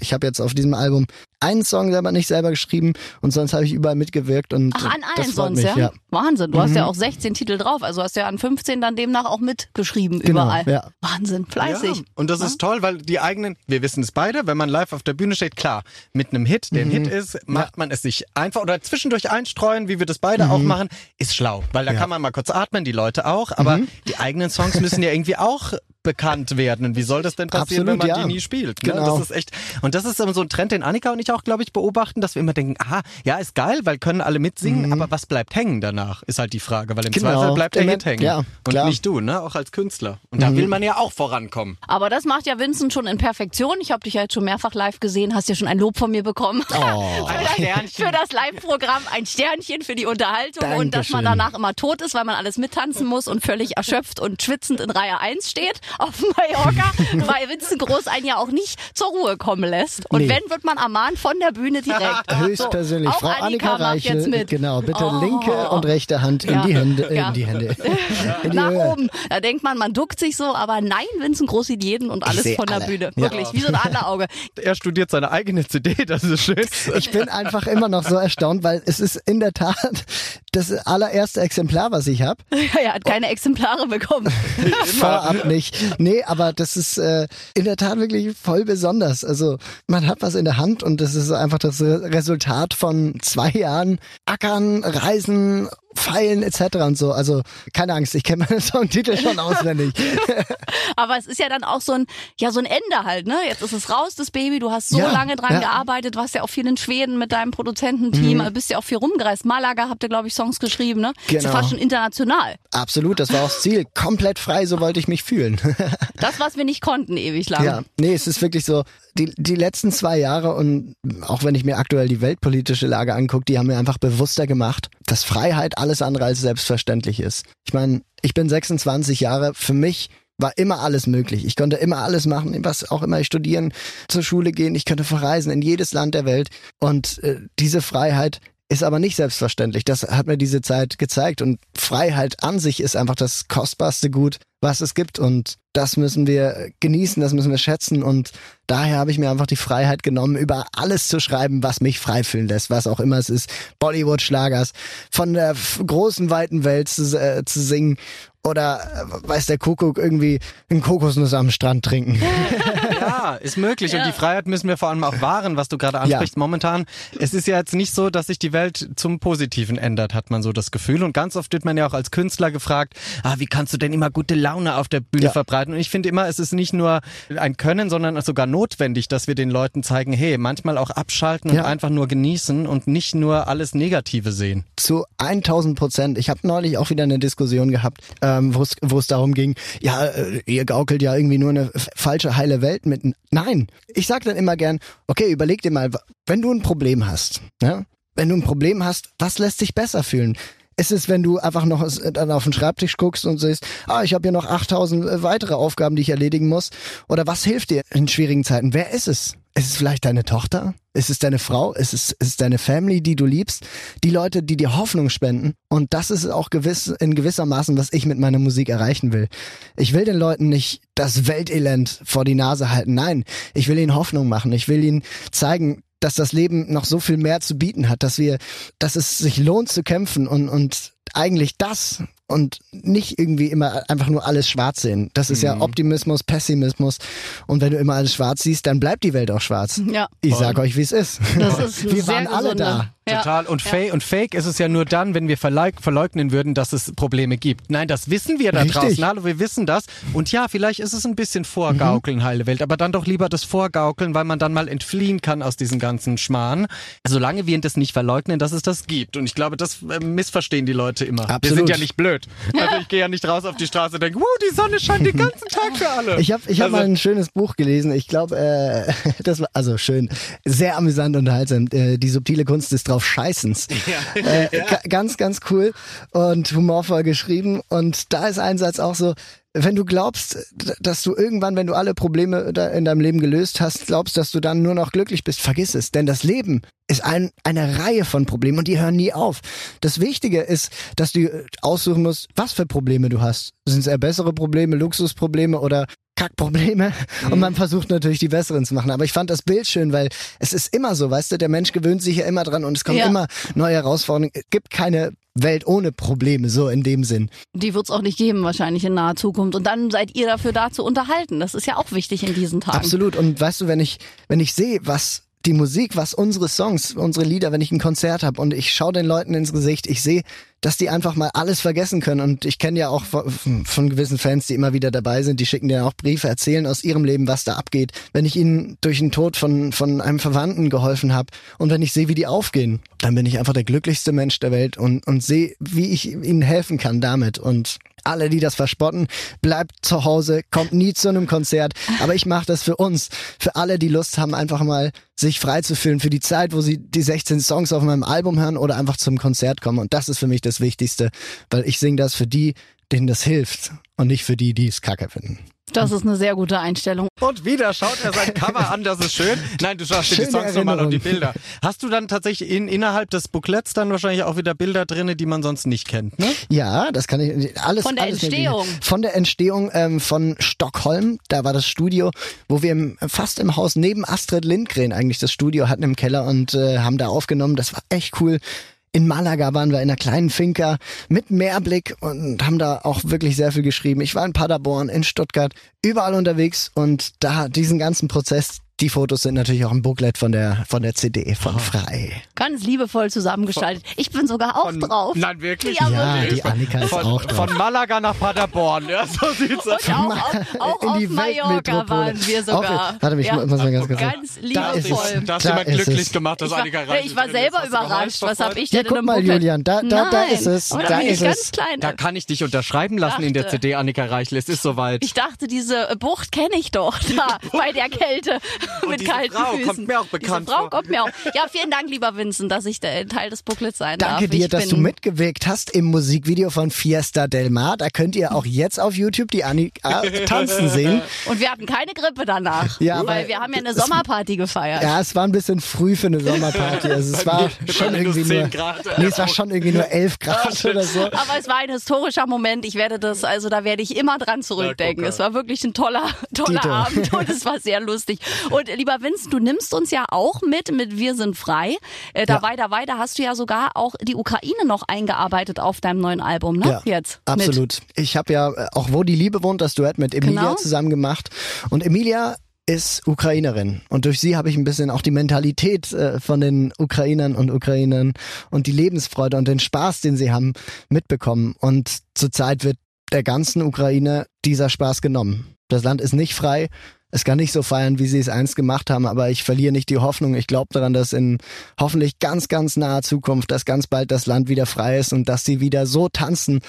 ich habe jetzt auf diesem Album einen Song selber nicht selber geschrieben und sonst habe ich überall mitgewirkt und Ach, an das allen freut sonst, mich, ja? ja. Wahnsinn. Du hast ja auch 16 Titel drauf. Also hast ja an 15 dann demnach auch mitgeschrieben Genau, überall. ja. Wahnsinn, fleißig. Ja, und das ist toll, weil die eigenen, wir wissen es beide, wenn man live auf der Bühne steht, klar, mit einem Hit, der ein Hit ist, macht man es sich einfach oder zwischendurch einstreuen, wie wir das beide auch machen, ist schlau, weil da kann man mal kurz atmen, die Leute auch, aber die eigenen Songs müssen ja irgendwie auch bekannt werden. Und wie soll das denn passieren, Absolut, wenn man ja. die nie spielt? Ne? Genau. Das ist echt. Und das ist so ein Trend, den Annika und ich auch, glaube ich, beobachten, dass wir immer denken, aha, ja, ist geil, weil können alle mitsingen, aber was bleibt hängen danach, ist halt die Frage, weil im Genau. Zweifel bleibt der Hit hängen. ja, und klar. nicht du, ne? Auch als Künstler. Und da will man ja auch vorankommen. Aber das macht ja Vincent schon in Perfektion. Ich habe dich ja jetzt schon mehrfach live gesehen, hast ja schon ein Lob von mir bekommen. Oh. *laughs* für, das, Sternchen. für das Live-Programm ein Sternchen für die Unterhaltung und dass man Dankeschön. danach immer tot ist, weil man alles mittanzen muss und völlig erschöpft und schwitzend in Reihe 1 steht auf *laughs* Mallorca, weil Vincent Groß einen ja auch nicht zur Ruhe kommen lässt. Und Nee. wenn, wird man ermahnt von der Bühne direkt. *laughs* Höchstpersönlich. So, Frau Annika, macht Reichel, jetzt mit. genau, bitte Oh. linke und rechte Hand in Ja. die Hände, äh, Ja. in die Hände. In die nach Höhe. oben. Da denkt man, man duckt sich so, aber nein, Vincent Groß sieht jeden und alles von der alle. Bühne. Ja. Wirklich, wie so ein *laughs* Adlerauge. Er studiert seine eigene CD, das ist schön. Ich bin einfach immer noch so erstaunt, weil es ist in der Tat das allererste Exemplar, was ich habe. Ja, er hat keine Exemplare bekommen. Vorab nicht. Nee, aber das ist äh, in der Tat wirklich voll besonders. Also man hat was in der Hand und das ist einfach das Re- Resultat von zwei Jahren Ackern, Reisen, Feilen etc. und so. Also keine Angst, ich kenne meine *laughs* Songtitel schon auswendig. *laughs* Aber es ist ja dann auch so ein, ja, so ein Ende halt, ne? Jetzt ist es raus, das Baby. Du hast so Ja, lange dran ja. gearbeitet, warst ja auch viel in Schweden mit deinem Produzententeam, bist ja auch viel rumgereist. Malaga habt ihr, glaube ich, Songs geschrieben, ne? Genau. fast schon international. Absolut, das war auch das Ziel. Komplett frei, so wollte ich mich fühlen. *laughs* Das, was wir nicht konnten, ewig lang. Ja, nee, es ist wirklich so, die, die letzten zwei Jahre und auch wenn ich mir aktuell die weltpolitische Lage angucke, die haben mir einfach bewusster gemacht, dass Freiheit alles andere als selbstverständlich ist. Ich meine, ich bin 26 Jahre, für mich war immer alles möglich. Ich konnte immer alles machen, was auch immer ich studieren, zur Schule gehen, ich könnte verreisen in jedes Land der Welt und äh, diese Freiheit ist aber nicht selbstverständlich. Das hat mir diese Zeit gezeigt und Freiheit an sich ist einfach das kostbarste Gut, was es gibt und das müssen wir genießen, das müssen wir schätzen und daher habe ich mir einfach die Freiheit genommen, über alles zu schreiben, was mich frei fühlen lässt, was auch immer es ist. Bollywood-Schlagers, von der großen, weiten Welt zu, äh, zu singen oder äh, weiß der Kuckuck irgendwie einen Kokosnuss am Strand trinken. Ja, *laughs* ist möglich. Ja. Und die Freiheit müssen wir vor allem auch wahren, was du gerade ansprichst. Momentan, es ist ja jetzt nicht so, dass sich die Welt zum Positiven ändert, hat man so das Gefühl. Und ganz oft wird man ja auch als Künstler gefragt, ah, wie kannst du denn immer gute Laune auf der Bühne Ja. verbreiten? Und ich finde immer, es ist nicht nur ein Können, sondern sogar notwendig, dass wir den Leuten zeigen, hey, manchmal auch abschalten Ja. und einfach nur genießen und nicht nur alles Negative sehen. zu 1000 Prozent. Ich habe neulich auch wieder eine Diskussion gehabt, ähm, wo es darum ging, ja, äh, ihr gaukelt ja irgendwie nur eine falsche heile Welt mit. Nein, ich sag dann immer gern, okay, überleg dir mal, wenn du ein Problem hast, ja, wenn du ein Problem hast, was lässt sich besser fühlen? Ist es, wenn du einfach noch es- dann auf den Schreibtisch guckst und siehst, ah, ich habe hier noch 8000 weitere Aufgaben, die ich erledigen muss? Oder was hilft dir in schwierigen Zeiten? Wer ist es? Ist es vielleicht deine Tochter? Ist es deine Frau? Ist es, ist es deine Family, die du liebst? Die Leute, die dir Hoffnung spenden? Und das ist auch gewiss, in gewissermaßen, was ich mit meiner Musik erreichen will. Ich will den Leuten nicht das Weltelend vor die Nase halten. Nein, ich will ihnen Hoffnung machen. Ich will ihnen zeigen, dass das Leben noch so viel mehr zu bieten hat, dass wir, dass es sich lohnt zu kämpfen und, und eigentlich das und nicht irgendwie immer einfach nur alles schwarz sehen. Das ist Mhm. ja Optimismus, Pessimismus. Und wenn du immer alles schwarz siehst, dann bleibt die Welt auch schwarz. Ja. Ich sag euch, wie es ist. Das ist *laughs* Wir sehr waren alle gesunde. da. Ja. Total. Und, fake, und fake ist es ja nur dann, wenn wir verleug verleugnen würden, dass es Probleme gibt. Nein, das wissen wir da Richtig. draußen. Hallo, wir wissen das. Und ja, vielleicht ist es ein bisschen Vorgaukeln, heile Welt. Aber dann doch lieber das Vorgaukeln, weil man dann mal entfliehen kann aus diesem ganzen Schmarrn. Solange wir das nicht verleugnen, dass es das gibt. Und ich glaube, das äh, missverstehen die Leute immer. Wir Absolut. sind ja nicht blöd. *laughs* Also ich gehe ja nicht raus auf die Straße und denke, wow, die Sonne scheint den ganzen Tag für alle. Ich habe ich hab Also- mal ein schönes Buch gelesen. Ich glaube, äh, *laughs* das war also schön, sehr amüsant und unterhaltsam. Äh, die subtile Kunst des drauf Scheißens. *laughs* Äh, ga- ganz, ganz cool und humorvoll geschrieben. Und da ist ein Satz auch so. Wenn du glaubst, dass du irgendwann, wenn du alle Probleme in deinem Leben gelöst hast, glaubst, dass du dann nur noch glücklich bist, vergiss es. Denn das Leben ist ein, eine Reihe von Problemen und die hören nie auf. Das Wichtige ist, dass du äh, aussuchen musst, was für Probleme du hast. Sind es eher bessere Probleme, Luxusprobleme oder Kackprobleme und man versucht natürlich die besseren zu machen. Aber ich fand das Bild schön, weil es ist immer so, weißt du, der Mensch gewöhnt sich ja immer dran und es kommen Ja. immer neue Herausforderungen. Es gibt keine Welt ohne Probleme, so in dem Sinn. Die wird's auch nicht geben, wahrscheinlich in naher Zukunft. Und dann seid ihr dafür da zu unterhalten. Das ist ja auch wichtig in diesen Tagen. Absolut. Und weißt du, wenn ich, wenn ich sehe, was die Musik, was unsere Songs, unsere Lieder, wenn ich ein Konzert habe und ich schaue den Leuten ins Gesicht, ich sehe, dass die einfach mal alles vergessen können. Und ich kenne ja auch von, von gewissen Fans, die immer wieder dabei sind, die schicken dir auch Briefe, erzählen aus ihrem Leben, was da abgeht. Wenn ich ihnen durch den Tod von, von einem Verwandten geholfen habe und wenn ich sehe, wie die aufgehen, dann bin ich einfach der glücklichste Mensch der Welt und, und sehe, wie ich ihnen helfen kann damit. Und alle, die das verspotten, bleibt zu Hause, kommt nie zu einem Konzert. Aber ich mache das für uns, für alle, die Lust haben, einfach mal sich frei zu fühlen für die Zeit, wo sie die 16 Songs auf meinem Album hören oder einfach zum Konzert kommen. Und das ist für mich das Wichtigste, weil ich singe das für die, denen das hilft und nicht für die, die es kacke finden. Das ist eine sehr gute Einstellung. Und wieder schaut er sein Cover an, das ist schön. Nein, du schaust dir die Songs nochmal und die. Bilder. Hast du dann tatsächlich in, innerhalb des Booklets dann wahrscheinlich auch wieder Bilder drinne, die man sonst nicht kennt, ne? Ja, das kann ich alles. Von der alles Entstehung. Mögliche. Von der Entstehung ähm, von Stockholm, da war das Studio, wo wir im, fast im Haus neben Astrid Lindgren eigentlich das Studio hatten im Keller und äh, haben da aufgenommen. Das war echt cool. In Malaga waren wir in einer kleinen Finca mit Meerblick und haben da auch wirklich sehr viel geschrieben. Ich war in Paderborn, in Stuttgart, überall unterwegs und da diesen ganzen Prozess, die Fotos sind natürlich auch im Booklet von der von der CD von Frei. Ganz liebevoll zusammengestaltet. Ich bin sogar auch Von- drauf. Nein, wirklich? Ja, Ja, wirklich. die Annika ist Von, auch drauf. von Malaga nach Paderborn, ja, so sieht's aus. Auch, auf, auch In auf die Mallorca Weltmetropole. waren wir sogar. Auch- warte, ich muss mal ganz kurz- Ganz Da ist liebevoll. es. Das hast Da du glücklich es. gemacht, dass Ich war, Annika Reichel ich war selber überrascht. Was habe ich Ja, denn in guck einem mal, Booklet? Julian, da- da- da Nein. ist es. Da da bin ich ist ganz es. klein. Da kann ich dich unterschreiben lassen in der CD, Annika Reichel. Es ist soweit. Ich dachte, diese Bucht kenne ich doch da bei der Kälte *laughs* mit diese kalten Frau Füßen. kommt mir auch bekannt diese Frau vor. kommt mir auch. Ja, vielen Dank, lieber Vincent, dass ich der Teil des Booklets sein darf. Danke dir, ich dass du mitgewirkt hast im Musikvideo von Fiesta Del Mar. Da könnt ihr auch jetzt auf YouTube die Annika *laughs* tanzen sehen. Und wir hatten keine Grippe danach. Ja, weil wir haben ja eine Sommerparty gefeiert. Ja, es war ein bisschen früh für eine Sommerparty. *laughs* Also es war schon irgendwie 10 nur, Grad. nee, es war schon irgendwie nur 11 Grad oder so. Aber es war ein historischer Moment. Ich werde das, also da werde ich immer dran zurückdenken. Ja, es war wirklich ein toller, toller Dito. Abend und es war sehr lustig. Und lieber Vincent, du nimmst uns ja auch mit mit Wir sind frei. Äh, dabei, dabei, da hast du ja sogar auch die Ukraine noch eingearbeitet auf deinem neuen Album, ne? Ja, Jetzt. Mit. absolut. Ich habe ja äh, auch Wo die Liebe wohnt, das Duett mit Emilia Genau. zusammen gemacht. Und Emilia ist Ukrainerin und durch sie habe ich ein bisschen auch die Mentalität äh, von den Ukrainern und Ukrainern und die Lebensfreude und den Spaß, den sie haben, mitbekommen. Und zurzeit wird der ganzen Ukraine dieser Spaß genommen. Das Land ist nicht frei. Es kann nicht so feiern, wie sie es einst gemacht haben, aber ich verliere nicht die Hoffnung. Ich glaube daran, dass in hoffentlich ganz, ganz naher Zukunft, dass ganz bald das Land wieder frei ist und dass sie wieder so tanzen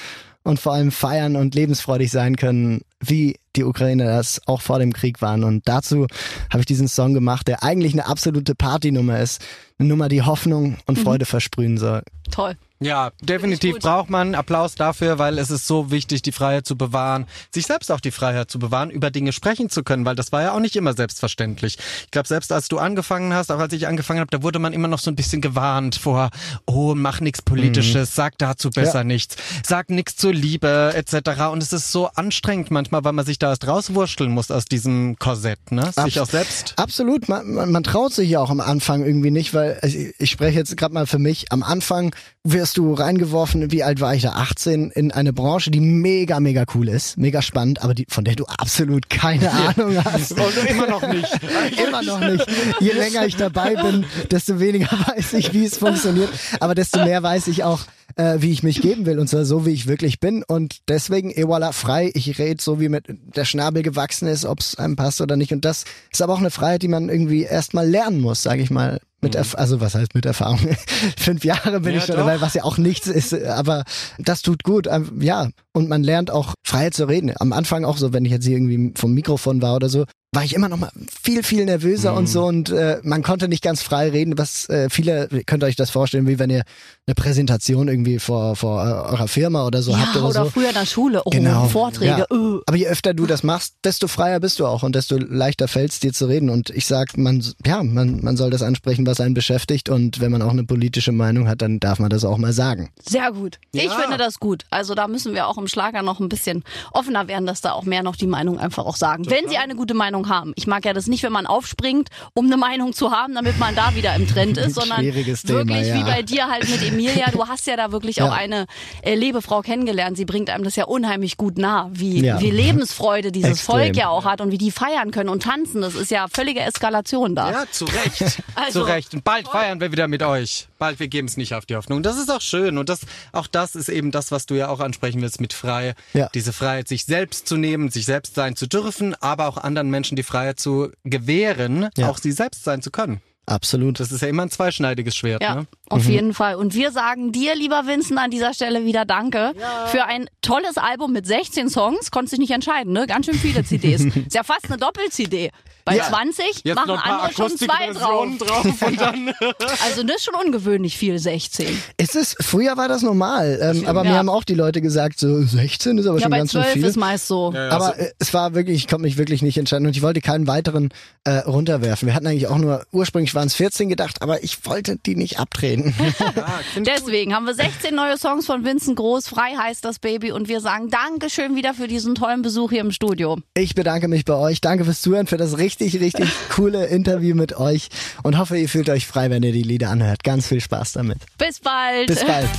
und vor allem feiern und lebensfreudig sein können, wie die Ukrainer das auch vor dem Krieg waren. Und dazu habe ich diesen Song gemacht, der eigentlich eine absolute Partynummer ist. Eine Nummer, die Hoffnung und Freude versprühen soll. Toll. Ja, definitiv braucht man Applaus dafür, weil es ist so wichtig, die Freiheit zu bewahren, sich selbst auch die Freiheit zu bewahren, über Dinge sprechen zu können, weil das war ja auch nicht immer selbstverständlich. Ich glaube, selbst als du angefangen hast, auch als ich angefangen habe, da wurde man immer noch so ein bisschen gewarnt vor, oh, mach nichts Politisches, sag dazu besser Ja. nichts, sag nichts zur Liebe etc. Und es ist so anstrengend manchmal, weil man sich da erst rauswurschteln muss aus diesem Korsett, ne? Sich Abs- auch selbst. Absolut, man, man, man traut sich ja auch am Anfang irgendwie nicht, weil also ich, ich spreche jetzt gerade mal für mich, am Anfang wirst wirst du reingeworfen, wie alt war ich da? 18, in eine Branche, die mega, mega cool ist, mega spannend, aber die, von der du absolut keine Ahnung hast. Und immer noch nicht. *laughs* Immer noch nicht. Je länger ich dabei bin, desto weniger *laughs* weiß ich, wie es funktioniert. Aber desto mehr weiß ich auch, äh, wie ich mich geben will. Und zwar so, wie ich wirklich bin. Und deswegen, voilà, frei. Ich rede so, wie mit der Schnabel gewachsen ist, ob es einem passt oder nicht. Und das ist aber auch eine Freiheit, die man irgendwie erstmal lernen muss, sage ich mal. Mit Erf also was heißt mit Erfahrung? *laughs* Fünf Jahre bin Ja, ich schon doch. dabei, was ja auch nichts ist, aber das tut gut. Ähm, Ja, und man lernt auch frei zu reden. Am Anfang auch so, wenn ich jetzt hier irgendwie vom Mikrofon war oder so, war ich immer noch mal viel, viel nervöser und so und äh, man konnte nicht ganz frei reden, was äh, viele, könnt ihr euch das vorstellen, wie wenn ihr eine Präsentation irgendwie vor, vor äh, eurer Firma oder so Ja, habt oder, oder so. früher in der Schule. Oh, Genau. Vorträge. Ja. äh. Aber je öfter du das machst, desto freier bist du auch und desto leichter fällt es dir zu reden. Und ich sag, man, ja, man, man soll das ansprechen, was einen beschäftigt. Und wenn man auch eine politische Meinung hat, dann darf man das auch mal sagen. Sehr gut. Ich Ja. finde das gut. Also da müssen wir auch im Schlager noch ein bisschen offener werden, dass da auch mehr noch die Meinung einfach auch sagen. Wenn sie eine gute Meinung haben. Ich mag ja das nicht, wenn man aufspringt, um eine Meinung zu haben, damit man da wieder im Trend ist, *laughs* sondern Schwieriges Thema, wirklich ja. wie bei dir halt mit Emilia. Du hast ja da wirklich Ja. auch eine äh, Lebefrau kennengelernt. Sie bringt einem das ja unheimlich gut nah, wie, Ja. wie Lebensfreude dieses Extrem. Volk ja auch hat und wie die feiern können und tanzen. Das ist ja völlige Eskalation da. Ja, zu Recht. *laughs* Also- zu Recht. Und bald feiern wir wieder mit euch. Bald, wir geben es nicht auf die Hoffnung. Das ist auch schön. Und das, auch das ist eben das, was du ja auch ansprechen willst mit frei. Ja. Diese Freiheit, sich selbst zu nehmen, sich selbst sein zu dürfen, aber auch anderen Menschen die Freiheit zu gewähren, Ja. auch sie selbst sein zu können. Absolut. Das ist ja immer ein zweischneidiges Schwert. Ja, Ne? auf jeden Fall. Und wir sagen dir, lieber Vincent, an dieser Stelle wieder Danke für ein tolles Album mit 16 Songs. Konntest dich nicht entscheiden, ne? Ganz schön viele CDs. *laughs* Ist ja fast eine Doppel-CD. Bei Ja. 20 Jetzt machen noch ein paar andere schon zwei drauf. Drauf und *laughs* dann. Also das ist schon ungewöhnlich viel, 16. Ist es, früher war das normal, ähm, aber mir Ja. haben auch die Leute gesagt, so 16 ist aber Ja, schon ganz schön 12 viel. ist meist so. Aber äh, es war wirklich, ich konnte mich wirklich nicht entscheiden und ich wollte keinen weiteren äh, runterwerfen. Wir hatten eigentlich auch nur, ursprünglich waren es 14 gedacht, aber ich wollte die nicht abtreten. *laughs* Deswegen haben wir 16 neue Songs von Vincent Groß. Frei heißt das Baby. Und wir sagen Dankeschön wieder für diesen tollen Besuch hier im Studio. Ich bedanke mich bei euch. Danke fürs Zuhören, für das richtig, richtig *laughs* coole Interview mit euch und hoffe, ihr fühlt euch frei, wenn ihr die Lieder anhört. Ganz viel Spaß damit. Bis bald. Bis bald.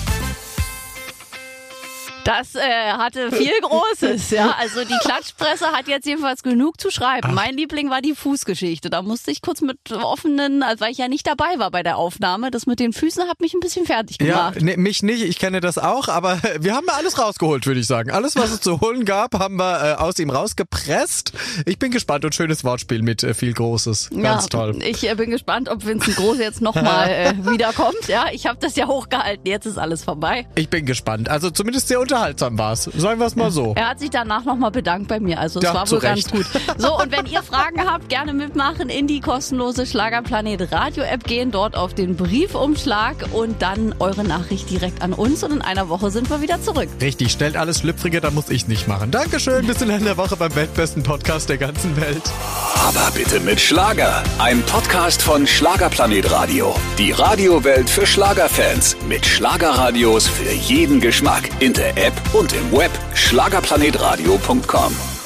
Das äh, hatte viel *laughs* Großes, ja. Also die Klatschpresse hat jetzt jedenfalls genug zu schreiben. Mein Liebling war die Fußgeschichte. Da musste ich kurz mit offenen, also weil ich ja nicht dabei war bei der Aufnahme. Das mit den Füßen hat mich ein bisschen fertig Ja, gemacht. nee, mich nicht, ich kenne das auch, aber *laughs* wir haben alles rausgeholt, würde ich sagen. Alles, was es zu holen gab, haben wir äh, aus ihm rausgepresst. Ich bin gespannt und schönes Wortspiel mit äh, viel Großes. Ganz ja, toll. Ich äh, bin gespannt, ob Vincent Groß jetzt nochmal *laughs* äh, wiederkommt. Ja, ich habe das ja hochgehalten. Jetzt ist alles vorbei. Ich bin gespannt. Also zumindest sehr unterhaltsam war's. Sagen wir es mal so. Er hat sich danach nochmal bedankt bei mir. Also es Ja, war wohl ganz Recht. gut. So, und wenn ihr Fragen habt, gerne mitmachen in die kostenlose Schlagerplanet Radio App gehen, dort auf den Briefumschlag und dann eure Nachricht direkt an uns. Und in einer Woche sind wir wieder zurück. Richtig, stellt alles schlüpfriger, dann muss ich nicht machen. Dankeschön, bis in einer Woche beim weltbesten Podcast der ganzen Welt. Aber bitte mit Schlager. Ein Podcast von Schlagerplanet Radio. Die Radiowelt für Schlagerfans. Mit Schlagerradios für jeden Geschmack. In der App und im Web. Schlagerplanetradio.com.